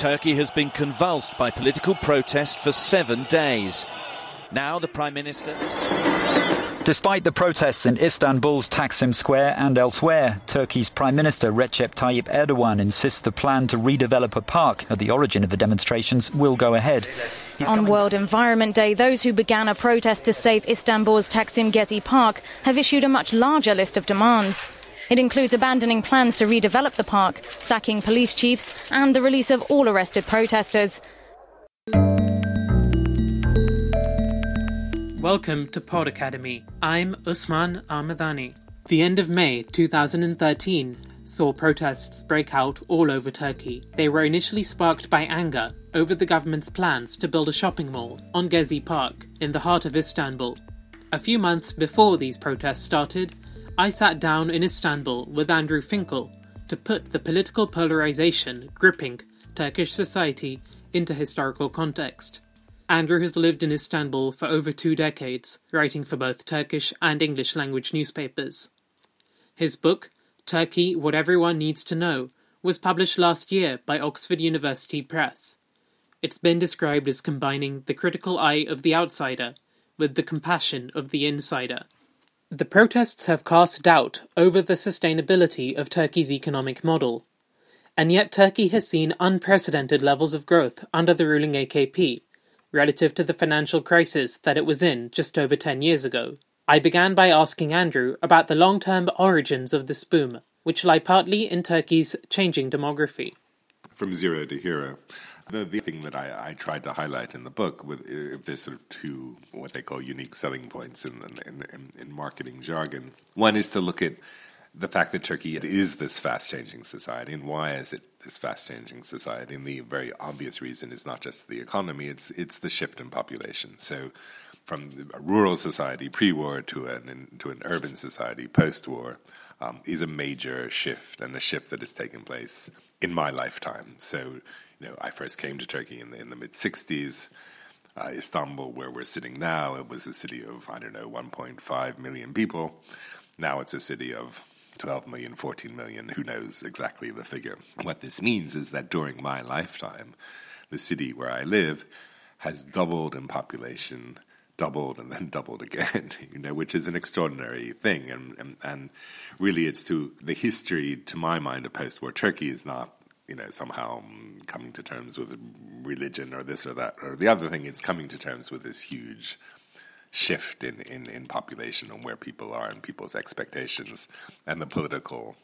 Turkey has been convulsed by political protest for seven days. Now the Prime Minister. Despite the protests in Istanbul's Taksim Square and elsewhere, Turkey's Prime Minister Recep Tayyip Erdogan insists the plan to redevelop a park at the origin of the demonstrations will go ahead. He's On World Environment Day, those who began a protest to save Istanbul's Taksim Gezi Park have issued a much larger list of demands. It includes abandoning plans to redevelop the park, sacking police chiefs, and the release of all arrested protesters. Welcome to Pod Academy. I'm Usman Ahmadani. The end of May 2013 saw protests break out all over Turkey. They were initially sparked by anger over the government's plans to build a shopping mall on Gezi Park in the heart of Istanbul. A few months before these protests started, I sat down in Istanbul with Andrew Finkel to put the political polarization gripping Turkish society into historical context. Andrew has lived in Istanbul for over two decades, writing for both Turkish and English language newspapers. His book, Turkey What Everyone Needs to Know, was published last year by Oxford University Press. It's been described as combining the critical eye of the outsider with the compassion of the insider. The protests have cast doubt over the sustainability of Turkey's economic model. And yet, Turkey has seen unprecedented levels of growth under the ruling AKP, relative to the financial crisis that it was in just over 10 years ago. I began by asking Andrew about the long term origins of this boom, which lie partly in Turkey's changing demography. From zero to hero. The, the thing that I, I, tried to highlight in the book, with if there's sort of two what they call unique selling points in, in, in, in marketing jargon, one is to look at the fact that Turkey is this fast changing society, and why is it this fast changing society? And the very obvious reason is not just the economy; it's it's the shift in population. So, from a rural society pre-war to an to an urban society post-war um, is a major shift, and a shift that has taken place in my lifetime. So, you know, I first came to Turkey in the, in the mid '60s. Uh, Istanbul, where we're sitting now, it was a city of I don't know 1.5 million people. Now it's a city of 12 million, 14 million, who knows exactly the figure. What this means is that during my lifetime, the city where I live has doubled in population, doubled and then doubled again, you know, which is an extraordinary thing. And, and, and really, it's to the history, to my mind, of post war Turkey is not you know, somehow coming to terms with religion or this or that or the other thing. It's coming to terms with this huge shift in, in, in population and where people are and people's expectations and the political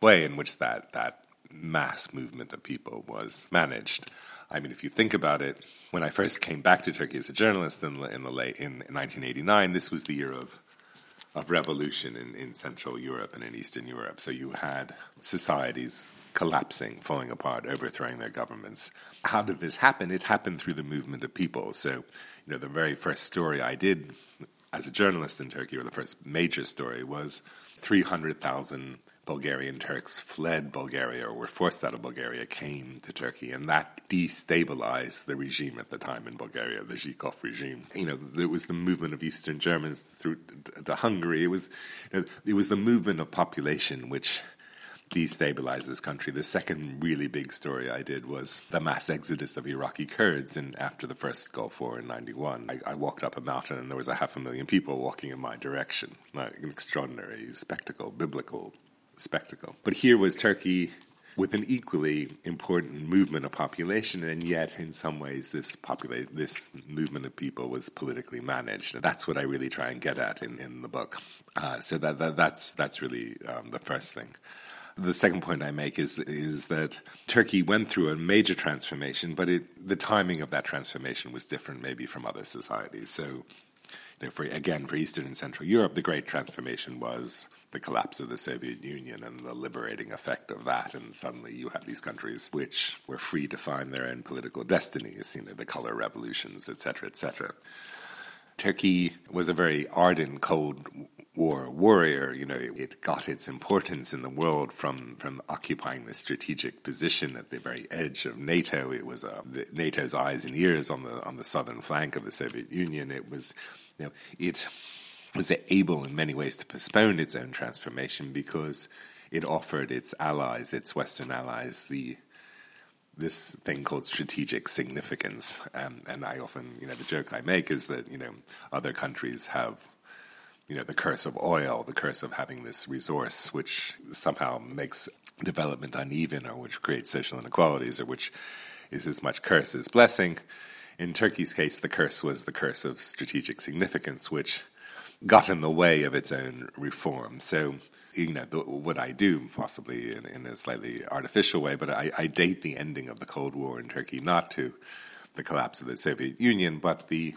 way in which that, that mass movement of people was managed. I mean, if you think about it, when I first came back to Turkey as a journalist in the, in the late in 1989, this was the year of of revolution in, in Central Europe and in Eastern Europe. So you had societies collapsing, falling apart, overthrowing their governments. How did this happen? It happened through the movement of people. So, you know, the very first story I did as a journalist in Turkey, or the first major story, was 300,000 Bulgarian Turks fled Bulgaria or were forced out of Bulgaria, came to Turkey, and that destabilized the regime at the time in Bulgaria, the Zhivkov regime. You know, there was the movement of Eastern Germans through to Hungary. It was, you know, it was the movement of population which destabilized this country. The second really big story I did was the mass exodus of Iraqi Kurds in, after the first Gulf War in 91. I, I, walked up a mountain and there was a half a million people walking in my direction. Like an extraordinary spectacle, biblical spectacle. But here was Turkey with an equally important movement of population, and yet in some ways this populate this movement of people was politically managed. And that's what I really try and get at in, in the book. Uh, so that, that, that's that's really um, the first thing. The second point I make is is that Turkey went through a major transformation, but it, the timing of that transformation was different, maybe from other societies. So, you know, for, again, for Eastern and Central Europe, the great transformation was the collapse of the Soviet Union and the liberating effect of that. And suddenly you had these countries which were free to find their own political destinies, you know, the color revolutions, etc., etc. Turkey was a very ardent Cold War warrior. You know, it got its importance in the world from, from occupying the strategic position at the very edge of NATO. It was uh, NATO's eyes and ears on the on the southern flank of the Soviet Union. It was, you know, it was able in many ways to postpone its own transformation because it offered its allies, its Western allies, the this thing called strategic significance. Um, and I often, you know, the joke I make is that, you know, other countries have, you know, the curse of oil, the curse of having this resource, which somehow makes development uneven or which creates social inequalities or which is as much curse as blessing. In Turkey's case, the curse was the curse of strategic significance, which got in the way of its own reform. So you know, the, what I do, possibly in, in, a slightly artificial way, but I, I, date the ending of the Cold War in Turkey not to the collapse of the Soviet Union, but the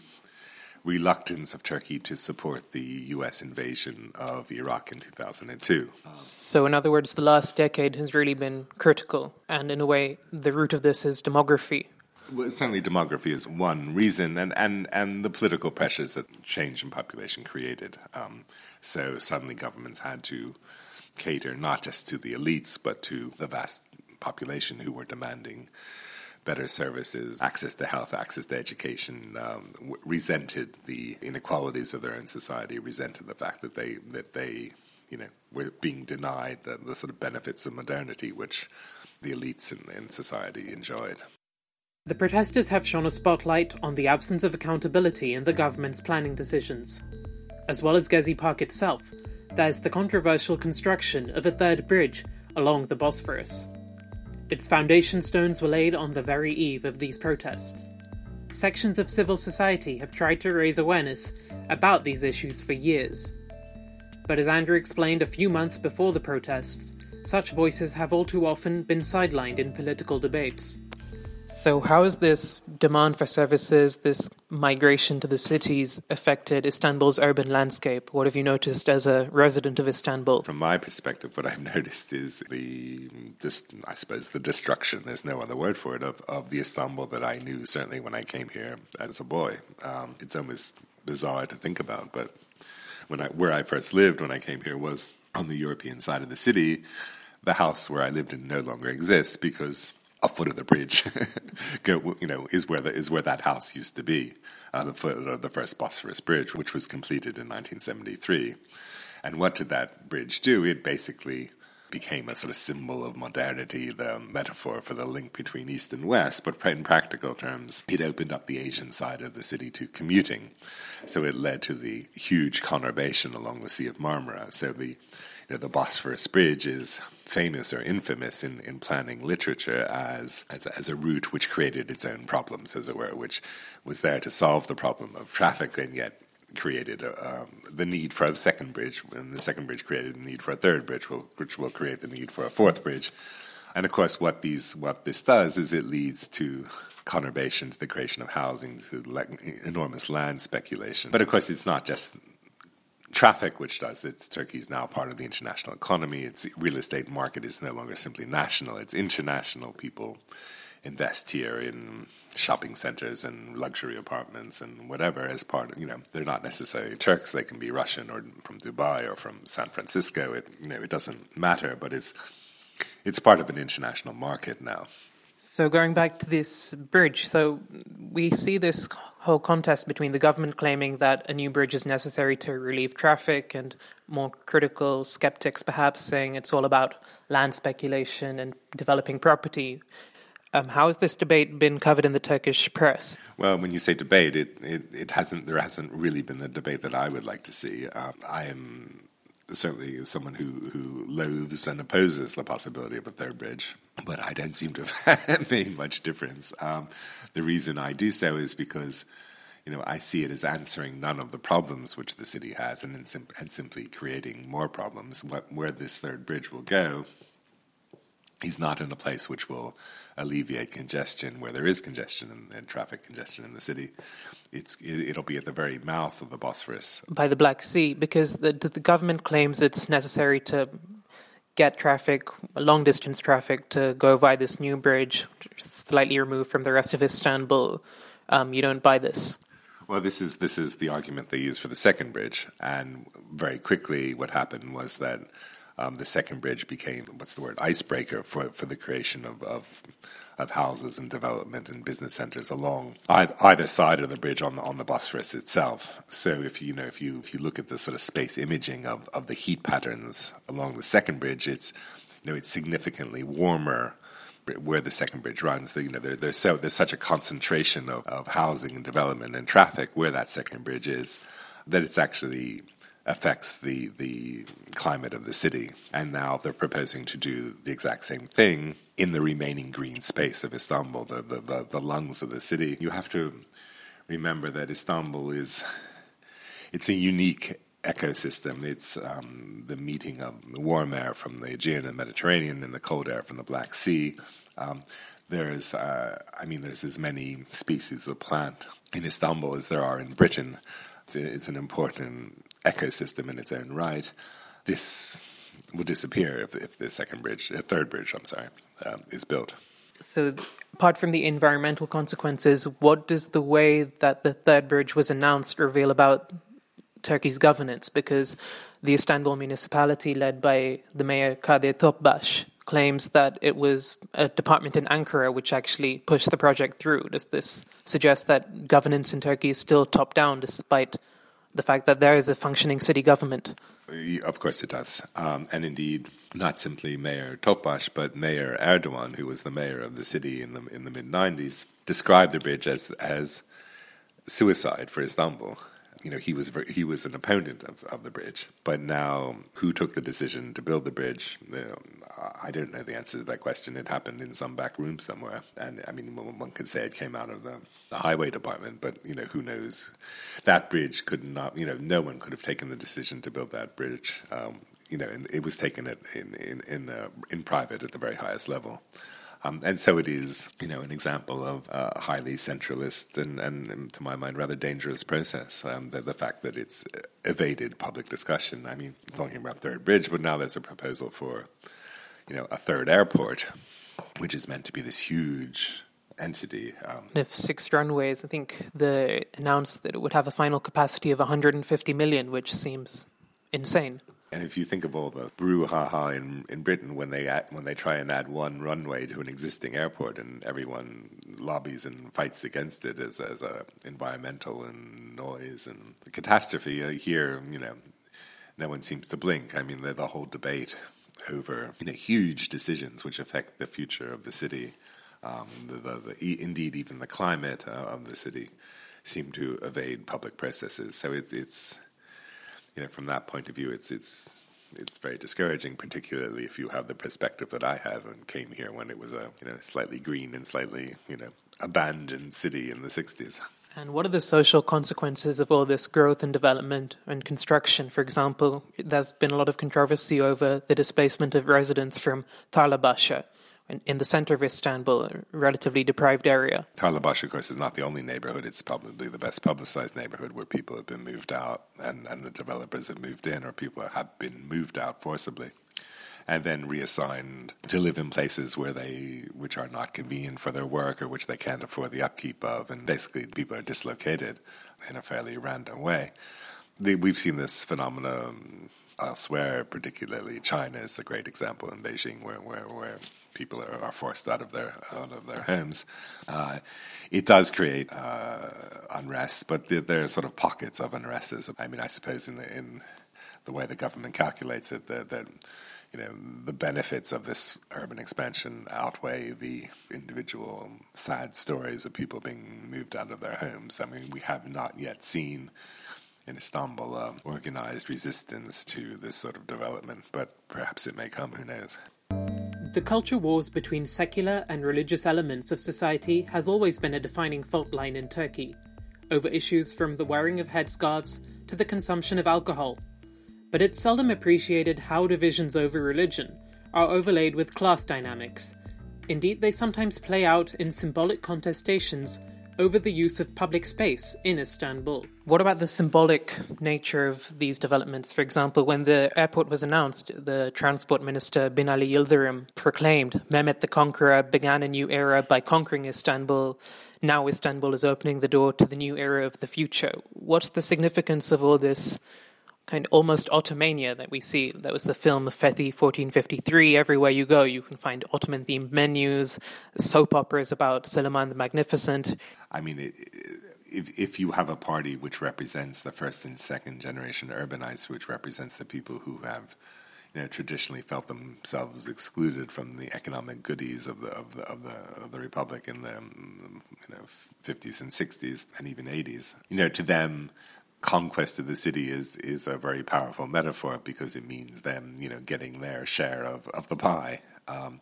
reluctance of Turkey to support the U.S. invasion of Iraq in 2002. So, in other words, the last decade has really been critical, and in a way, the root of this is demography. Well, certainly, demography is one reason, and, and, and the political pressures that change in population created. Um, so suddenly, governments had to cater not just to the elites, but to the vast population who were demanding better services, access to health, access to education, um, w- resented the inequalities of their own society, resented the fact that they that they you know were being denied the, the sort of benefits of modernity which the elites in, in society enjoyed. The protesters have shone a spotlight on the absence of accountability in the government's planning decisions. As well as Gezi Park itself, there's the controversial construction of a third bridge along the Bosphorus. Its foundation stones were laid on the very eve of these protests. Sections of civil society have tried to raise awareness about these issues for years. But as Andrew explained a few months before the protests, such voices have all too often been sidelined in political debates. So, how has this demand for services, this migration to the cities, affected Istanbul's urban landscape? What have you noticed as a resident of Istanbul? From my perspective, what I've noticed is the, this, I suppose, the destruction, there's no other word for it, of, of the Istanbul that I knew, certainly when I came here as a boy. Um, it's almost bizarre to think about, but when I, where I first lived when I came here was on the European side of the city. The house where I lived in no longer exists because a foot of the bridge, you know, is where the, is where that house used to be, uh, the foot of the first Bosphorus Bridge, which was completed in 1973. And what did that bridge do? It basically became a sort of symbol of modernity, the metaphor for the link between East and West. But in practical terms, it opened up the Asian side of the city to commuting. So it led to the huge conurbation along the Sea of Marmara. So the know, the Bosphorus Bridge is famous or infamous in, in planning literature as, as, as a route which created its own problems, as it were, which was there to solve the problem of traffic and yet created uh, um, the need for a second bridge, and the second bridge created the need for a third bridge, which will create the need for a fourth bridge. And of course, what these what this does is it leads to conurbation, to the creation of housing, to enormous land speculation. But of course, it's not just traffic, which does it's Turkey is now part of the international economy. Its real estate market is no longer simply national; it's international. People invest here in shopping centers and luxury apartments and whatever as part of you know they're not necessarily Turks. They can be Russian or from Dubai or from San Francisco. It you know it doesn't matter, but it's it's part of an international market now. So going back to this bridge, so we see this whole contest between the government claiming that a new bridge is necessary to relieve traffic and more critical skeptics perhaps saying it's all about land speculation and developing property. Um, how has this debate been covered in the Turkish press? Well, when you say debate, it, it, it hasn't there hasn't really been the debate that I would like to see. Um, I am certainly someone who, who loathes and opposes the possibility of a third bridge, but I don't seem to have made much difference. Um, the reason I do so is because you know I see it as answering none of the problems which the city has, and, sim- and simply creating more problems. What, where this third bridge will go he's not in a place which will alleviate congestion where there is congestion and, and traffic congestion in the city. It's it, will be at the very mouth of the Bosphorus by the Black Sea because the the government claims it's necessary to get traffic, long distance traffic, to go via this new bridge, slightly removed from the rest of Istanbul. Um, you don't buy this. Well, this is this is the argument they use for the second bridge, and very quickly, what happened was that um, the second bridge became what's the word icebreaker for for the creation of, of of houses and development and business centers along either side of the bridge on the on the Bosphorus itself. So if you know if you if you look at the sort of space imaging of, of the heat patterns along the second bridge, it's you know it's significantly warmer where the second bridge runs. You know, there, there's so there's such a concentration of, of housing and development and traffic where that second bridge is that it's actually affects the the climate of the city. And now they're proposing to do the exact same thing in the remaining green space of Istanbul, the the, the, the lungs of the city. You have to remember that Istanbul is it's a unique ecosystem. It's um, the meeting of the warm air from the Aegean and Mediterranean and the cold air from the Black Sea. Um, there's, uh, I mean, there's as many species of plant in Istanbul as there are in Britain. It's, it's an important ecosystem in its own right. This will disappear if, if the second bridge, the third bridge, I'm sorry, um, is built. So, apart from the environmental consequences, what does the way that the third bridge was announced reveal about Turkey's governance because the Istanbul municipality, led by the mayor Kadir Topbaş, claims that it was a department in Ankara which actually pushed the project through. Does this suggest that governance in Turkey is still top down despite the fact that there is a functioning city government? Of course it does. Um, and indeed, not simply Mayor Topbaş, but Mayor Erdogan, who was the mayor of the city in the, in the mid 90s, described the bridge as, as suicide for Istanbul you know, he was he was an opponent of, of the bridge. But now, who took the decision to build the bridge? I don't know the answer to that question. It happened in some back room somewhere, and I mean, one could say it came out of the, the highway department. But you know, who knows? That bridge could not. You know, no one could have taken the decision to build that bridge. Um, you know, and it was taken at, in in in, uh, in private at the very highest level. Um, and so it is, you know, an example of a highly centralist and, and, to my mind, rather dangerous process. Um, the, the, fact that it's evaded public discussion. I mean, talking about Third Bridge, but now there's a proposal for, you know, a third airport, which is meant to be this huge entity. Um, if six runways, I think the announced that it would have a final capacity of 150 million, which seems insane. And if you think of all the brouhaha in, in Britain when they add, when they try and add one runway to an existing airport, and everyone lobbies and fights against it as as a environmental and noise and catastrophe, uh, here you know no one seems to blink. I mean, the, the whole debate over you know huge decisions which affect the future of the city, um, the, the, the, indeed even the climate uh, of the city, seem to evade public processes. So it, it's you know, from that point of view, it's it's it's very discouraging, particularly if you have the perspective that I have and came here when it was a you know slightly green and slightly you know abandoned city in the '60s. And what are the social consequences of all this growth and development and construction? For example, there's been a lot of controversy over the displacement of residents from Tarlabaşı, in, the center of Istanbul, a relatively deprived area. Tarlabaşı, of course, is not the only neighborhood. It's probably the best publicized neighborhood where people have been moved out and, and the developers have moved in or people have been moved out forcibly and then reassigned to live in places where they which are not convenient for their work or which they can't afford the upkeep of and basically people are dislocated in a fairly random way we've seen this phenomenon elsewhere particularly china is a great example in beijing where, where, where people are, are, forced out of their out of their homes. Uh, it does create uh, unrest, but there, there, are sort of pockets of unrest. I mean, I suppose in the, in the way the government calculates it, that you know the benefits of this urban expansion outweigh the individual sad stories of people being moved out of their homes. I mean, we have not yet seen in Istanbul uh, organized resistance to this sort of development, but perhaps it may come. Who knows? The culture wars between secular and religious elements of society has always been a defining fault line in Turkey, over issues from the wearing of headscarves to the consumption of alcohol. But it's seldom appreciated how divisions over religion are overlaid with class dynamics. Indeed, they sometimes play out in symbolic contestations over the use of public space in Istanbul. What about the symbolic nature of these developments? For example, when the airport was announced, the transport minister Binali Yildirim proclaimed Mehmet the Conqueror began a new era by conquering Istanbul. Now Istanbul is opening the door to the new era of the future. What's the significance of all this kind of almost Ottomania that we see. That was the film Fetih 1453. Everywhere you go, you can find Ottoman themed menus, soap operas about Suleiman the Magnificent. I mean, if, if you have a party which represents the first and second generation urbanites, which represents the people who have you know, traditionally felt themselves excluded from the economic goodies of the of the of the, of the republic in the you know 50s and 60s and even 80s. You know, to them, conquest of the city is is a very powerful metaphor because it means them, you know, getting their share of of the pie. Um,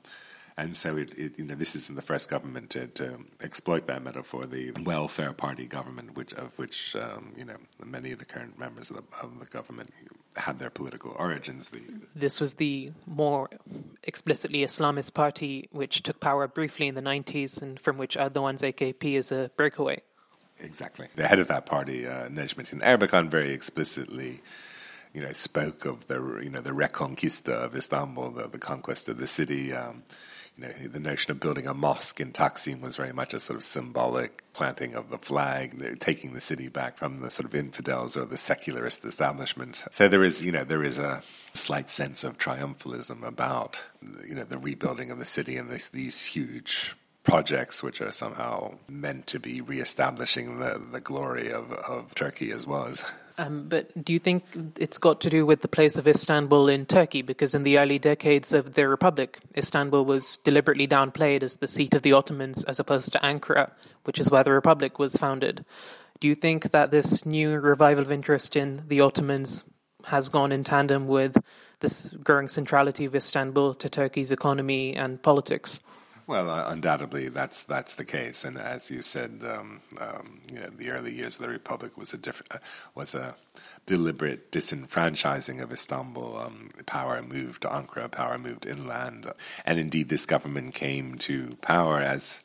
and so, it, it, you know, this isn't the first government to, to, exploit that metaphor. The welfare party government, which of which um, you know many of the current members of the, of the government had their political origins. The, this was the more explicitly Islamist party, which took power briefly in the 90s, and from which Erdogan's AKP is a breakaway. Exactly. The head of that party, uh, Necmettin Erbakan, very explicitly you know, spoke of the you know the reconquista of Istanbul, the, the conquest of the city. Um, you know, the notion of building a mosque in Taksim was very much a sort of symbolic planting of the flag, taking the city back from the sort of infidels or the secularist establishment. So there is, you know, there is a slight sense of triumphalism about, you know, the rebuilding of the city and this, these huge projects which are somehow meant to be reestablishing the, the glory of, of Turkey as was. Um, but do you think it's got to do with the place of Istanbul in Turkey? Because in the early decades of the Republic, Istanbul was deliberately downplayed as the seat of the Ottomans as opposed to Ankara, which is where the Republic was founded. Do you think that this new revival of interest in the Ottomans has gone in tandem with this growing centrality of Istanbul to Turkey's economy and politics? Well, uh, undoubtedly, that's that's the case. And as you said, um, um, you know, the early years of the Republic was a different uh, was a deliberate disenfranchising of Istanbul. Um, power moved to Ankara, power moved inland, and indeed, this government came to power as.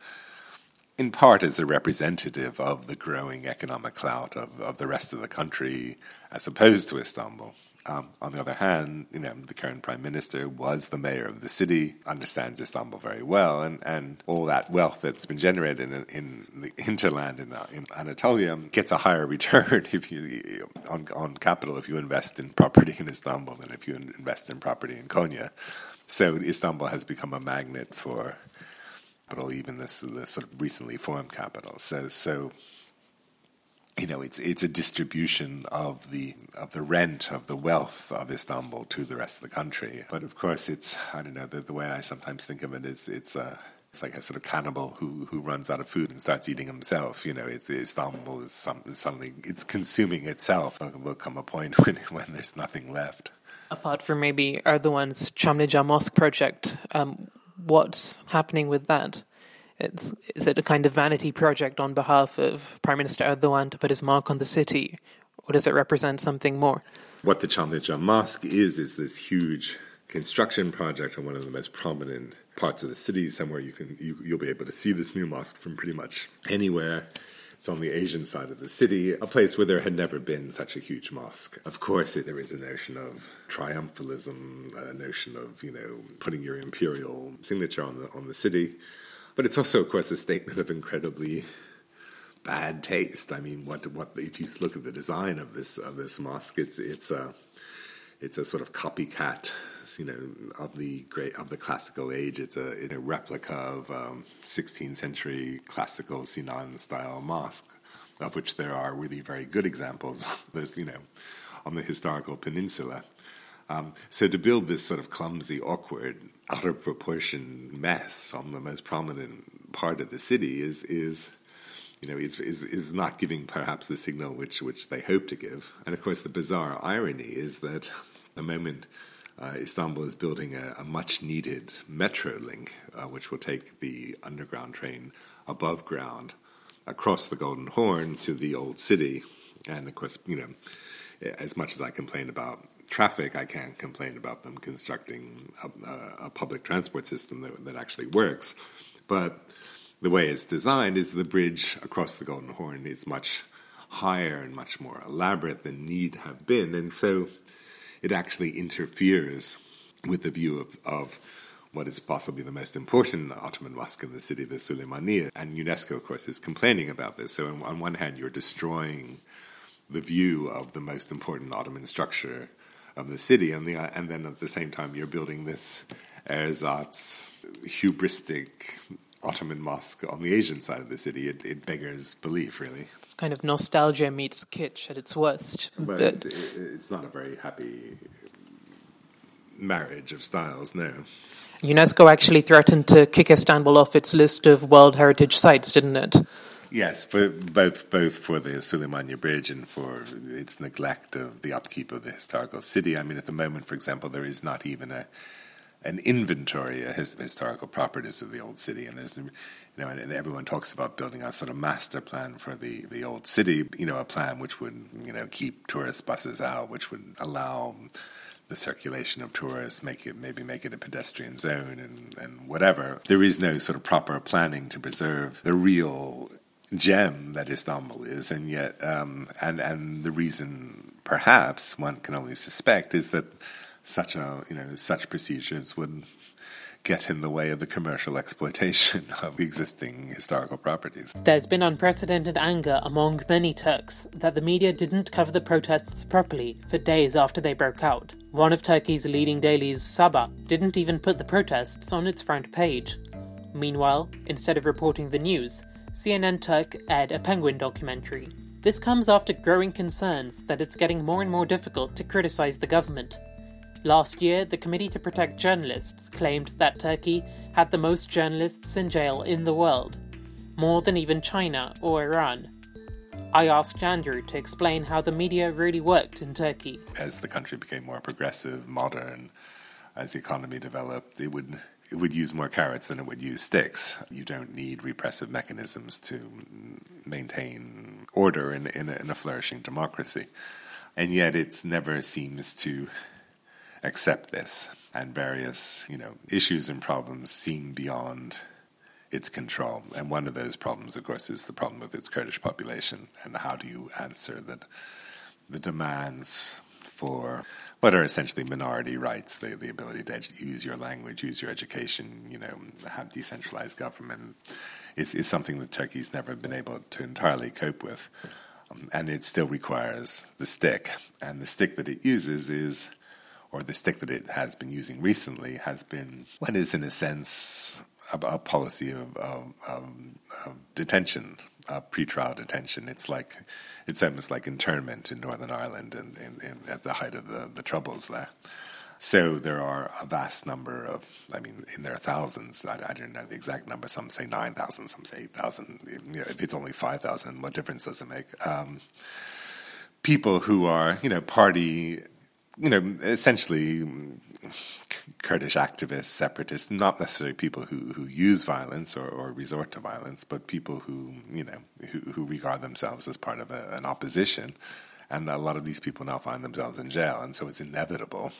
In part, as a representative of the growing economic clout of, of the rest of the country, as opposed to Istanbul. Um, on the other hand, you know, the current prime minister was the mayor of the city, understands Istanbul very well, and, and all that wealth that's been generated in, in the hinterland in, uh, in Anatolia gets a higher return if you on, on capital if you invest in property in Istanbul than if you invest in property in Konya. So Istanbul has become a magnet for capital, even this, this sort of recently formed capital. So so you know, it's it's a distribution of the of the rent of the wealth of Istanbul to the rest of the country. But of course, it's I don't know the, the way I sometimes think of it is it's a it's like a sort of cannibal who who runs out of food and starts eating himself. You know, it's Istanbul is something suddenly it's consuming itself. There will come a point when when there's nothing left. Apart from maybe Erdogan's Çamlıca Mosque project, um, what's happening with that? It's, is it a kind of vanity project on behalf of Prime Minister Erdogan to put his mark on the city, or does it represent something more? What the Çamlıca Mosque is, is this huge construction project on one of the most prominent parts of the city, somewhere you can you, you'll be able to see this new mosque from pretty much anywhere. It's on the Asian side of the city, a place where there had never been such a huge mosque. Of course, there is a notion of triumphalism, a notion of you know putting your imperial signature on the on the city. But it's also, of course, a statement of incredibly bad taste. I mean, what what if you look at the design of this of this mosque, it's it's a it's a sort of copycat, you know, of the great of the classical age. It's a, it's a replica of um, 16th century classical Sinan style mosque, of which there are really very good examples. There's you know on the historical peninsula. Um, so to build this sort of clumsy, awkward, out of proportion mess on the most prominent part of the city is is you know is, is is not giving perhaps the signal which which they hope to give. And of course, the bizarre irony is that the moment uh, Istanbul is building a, a much needed metro link, uh, which will take the underground train above ground across the Golden Horn to the old city. And of course, you know, as much as I complain about traffic, I can't complain about them constructing a, a public transport system that, that actually works. But the way it's designed is the bridge across the Golden Horn is much higher and much more elaborate than need have been, and so it actually interferes with the view of, of what is possibly the most important Ottoman mosque in the city, the Suleymaniye. And UNESCO, of course, is complaining about this. So, on, on one hand, you're destroying the view of the most important Ottoman structure of the city, and the and then at the same time you're building this ersatz hubristic Ottoman mosque on the Asian side of the city. It, it beggars belief, really. It's kind of nostalgia meets kitsch at its worst. But, but it's, it's, not a very happy marriage of styles, no. UNESCO actually threatened to kick Istanbul off its list of World Heritage Sites, didn't it? Yes, both both for the Suleymaniye Bridge and for its neglect of the upkeep of the historical city. I mean, at the moment, for example, there is not even a an inventory of his, historical properties of the old city, and there's you know, and, and, everyone talks about building a sort of master plan for the the old city. You know, a plan which would you know keep tourist buses out, which would allow the circulation of tourists, make it maybe make it a pedestrian zone and, and whatever. There is no sort of proper planning to preserve the real gem that Istanbul is, and yet um, and and the reason perhaps one can only suspect is that such a you know such procedures would get in the way of the commercial exploitation of existing historical properties. There's been unprecedented anger among many Turks that the media didn't cover the protests properly for days after they broke out. One of Turkey's leading dailies, Sabah, didn't even put the protests on its front page. Meanwhile, instead of reporting the news, CNN Turk aired a penguin documentary. This comes after growing concerns that it's getting more and more difficult to criticize the government Last year, the Committee to Protect Journalists claimed that Turkey had the most journalists in jail in the world, more than even China or Iran. I asked Andrew to explain how the media really worked in Turkey. As the country became more progressive, modern, as the economy developed, it would it would use more carrots than it would use sticks. You don't need repressive mechanisms to maintain order in, in, a, in a flourishing democracy. And yet, it never seems to accept this and various, you know, issues and problems seem beyond its control. And one of those problems, of course, is the problem with its Kurdish population. And how do you answer that the demands for what are essentially minority rights, the, the ability to edu- use your language, use your education, you know, have decentralized government, is, is something that Turkey's never been able to entirely cope with. Um, and it still requires the stick. And the stick that it uses is or the stick that it has been using recently has been what is, in a sense, a, policy of, of, of, of detention, pre-trial detention. It's like it's almost like internment in Northern Ireland and, and, and at the height of the, the troubles there. So there are a vast number of, I mean, in there are thousands. I, I don't know the exact number. Some say 9,000, some say 8,000. You know, if it's only 5,000, what difference does it make? Um, people who are, you know, party you know, essentially Kurdish activists, separatists, not necessarily people who, who use violence or, or resort to violence, but people who, you know, who, who regard themselves as part of a, an opposition. And a lot of these people now find themselves in jail. And so it's inevitable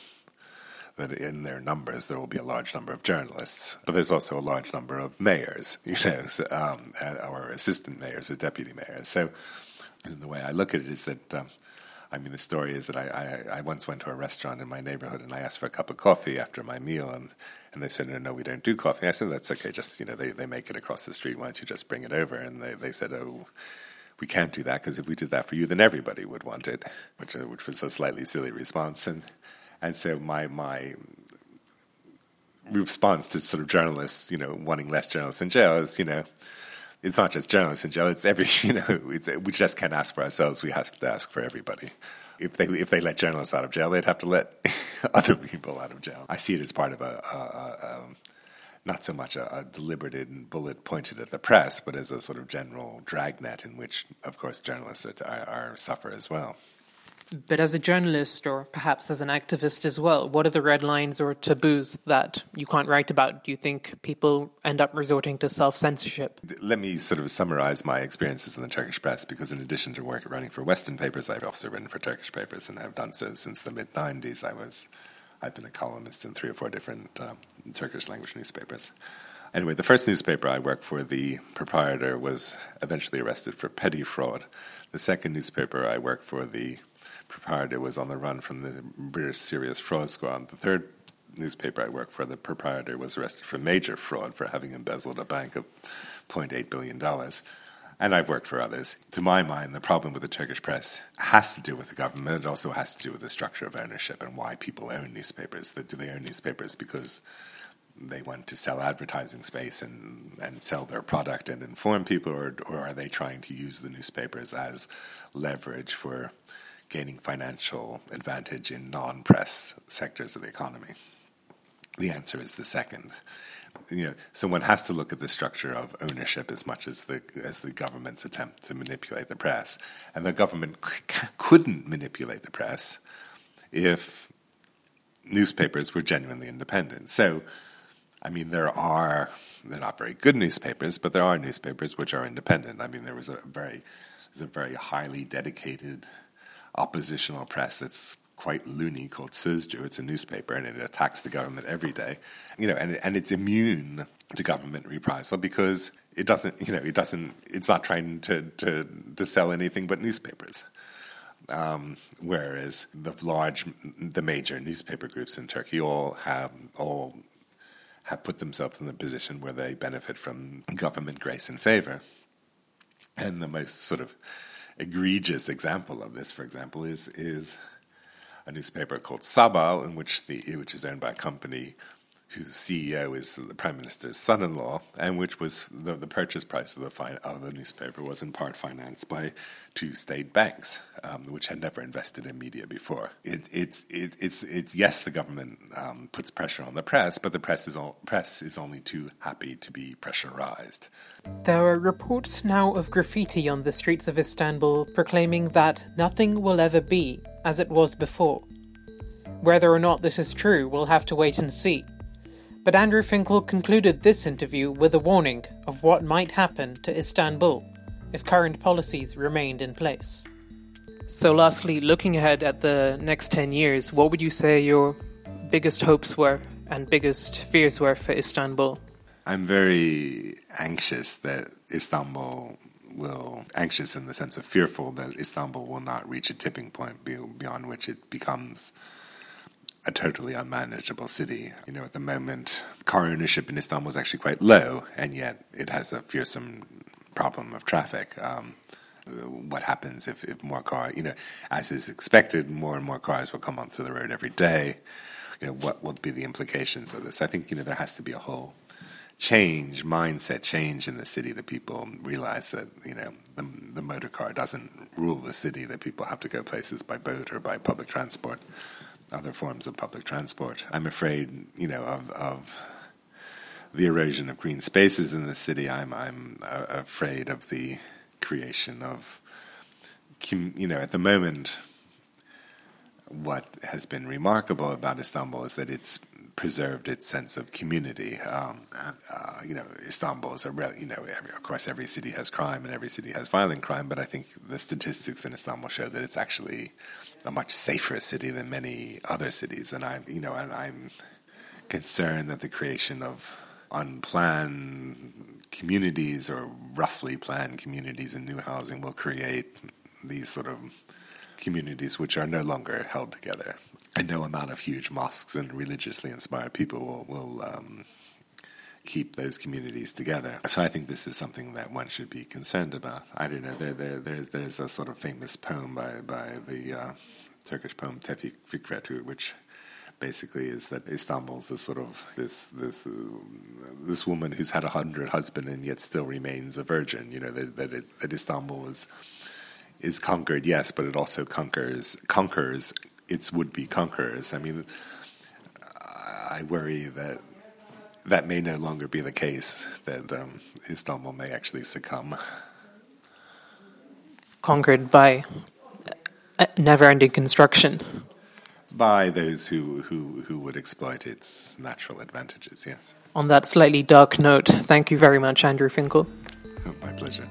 that in their numbers there will be a large number of journalists. But there's also a large number of mayors, you know, so, um, or assistant mayors or deputy mayors. So the way I look at it is that. Um, I mean, the story is that I, I, I, once went to a restaurant in my neighborhood and I asked for a cup of coffee after my meal, and, and they said, no, no, we don't do coffee. I said, that's okay, just, you know, they, they make it across the street. Why don't you just bring it over? And they, they said, oh, we can't do that because if we did that for you, then everybody would want it, which, uh, which was a slightly silly response. And, and so my, my response to sort of journalists, you know, wanting less journalists in jail is, you know, it's not just journalists in jail. It's every you know. we just can't ask for ourselves. We have to ask for everybody. If they if they let journalists out of jail, they'd have to let other people out of jail. I see it as part of a, a, a um, not so much a, a deliberate bullet pointed at the press, but as a sort of general dragnet in which, of course, journalists are, are suffer as well. But as a journalist, or perhaps as an activist as well, what are the red lines or taboos that you can't write about? Do you think people end up resorting to self censorship? Let me sort of summarize my experiences in the Turkish press, because in addition to work running for Western papers, I've also written for Turkish papers, and I've done so since the mid '90s. I was, I've been a columnist in three or four different uh, Turkish language newspapers. Anyway, the first newspaper I worked for, the proprietor was eventually arrested for petty fraud. The second newspaper I worked for, the proprietor was on the run from the British Serious Fraud Squad. The third newspaper I worked for, the proprietor was arrested for major fraud for having embezzled a bank of $0.8 billion. And I've worked for others. To my mind, the problem with the Turkish press has to do with the government. It also has to do with the structure of ownership and why people own newspapers. Do they own newspapers because they want to sell advertising space and, and sell their product and inform people, or, or are they trying to use the newspapers as leverage for gaining financial advantage in non press sectors of the economy. The answer is the second. You know, so one has to look at the structure of ownership as much as the as the government's attempt to manipulate the press, and the government c- couldn't manipulate the press if newspapers were genuinely independent. So, I mean, there are they're not very good newspapers, but there are newspapers which are independent. I mean, there was a very there's a very highly dedicated oppositional press that's quite loony called Sözcü. It's a newspaper and it attacks the government every day. You know, and and it's immune to government reprisal because it doesn't, you know, it doesn't, it's not trying to to, to sell anything but newspapers. Um, whereas the large, the major newspaper groups in Turkey all have all have put themselves in the position where they benefit from government grace and favor. And the most sort of egregious example of this, for example, is is a newspaper called Sabah, in which the which is owned by a company whose CEO is the prime minister's son-in-law, and which was the, the purchase price of the of the newspaper was in part financed by two state banks, um, which had never invested in media before. It, it, it, it's, it's yes, the government um, puts pressure on the press, but the press is press is only too happy to be pressurized. There are reports now of graffiti on the streets of Istanbul proclaiming that nothing will ever be as it was before. Whether or not this is true, we'll have to wait and see. But Andrew Finkel concluded this interview with a warning of what might happen to Istanbul if current policies remained in place. So, lastly, looking ahead at the next 10 years, what would you say your biggest hopes were and biggest fears were for Istanbul? I'm very anxious that Istanbul will, anxious in the sense of fearful that Istanbul will not reach a tipping point beyond which it becomes a totally unmanageable city. You know, at the moment, car ownership in Istanbul is actually quite low, and yet it has a fearsome problem of traffic. Um, what happens if, if more cars, you know, as is expected, more and more cars will come onto the road every day. You know, what will be the implications of this? I think, you know, there has to be a whole change, mindset change in the city that people realize that, you know, the, the motor car doesn't rule the city, that people have to go places by boat or by public transport other forms of public transport. I'm afraid, you know, of, of the erosion of green spaces in the city. I'm I'm uh, afraid of the creation of, you know, at the moment, what has been remarkable about Istanbul is that it's preserved its sense of community. Um, uh, you know, Istanbul is a re- you know, every, of course, every city has crime and every city has violent crime, but I think the statistics in Istanbul show that it's actually a much safer city than many other cities, and I'm you know, and I'm concerned that the creation of unplanned communities or roughly planned communities in new housing will create these sort of communities which are no longer held together. And no amount of huge mosques and religiously inspired people will, will um, keep those communities together. So I think this is something that one should be concerned about. I don't know. There, there, there there's a sort of famous poem by by the uh, Turkish poem Tevfik Fikret, which basically is that Istanbul is this sort of this this uh, this woman who's had a hundred husbands and yet still remains a virgin. You know that that, it, that Istanbul is is conquered, yes, but it also conquers conquers its would be conquerors. I mean, I worry that that may no longer be the case, that um, Istanbul may actually succumb. Conquered by never ending construction. By those who, who, who would exploit its natural advantages, yes. On that slightly dark note, thank you very much, Andrew Finkel. My pleasure.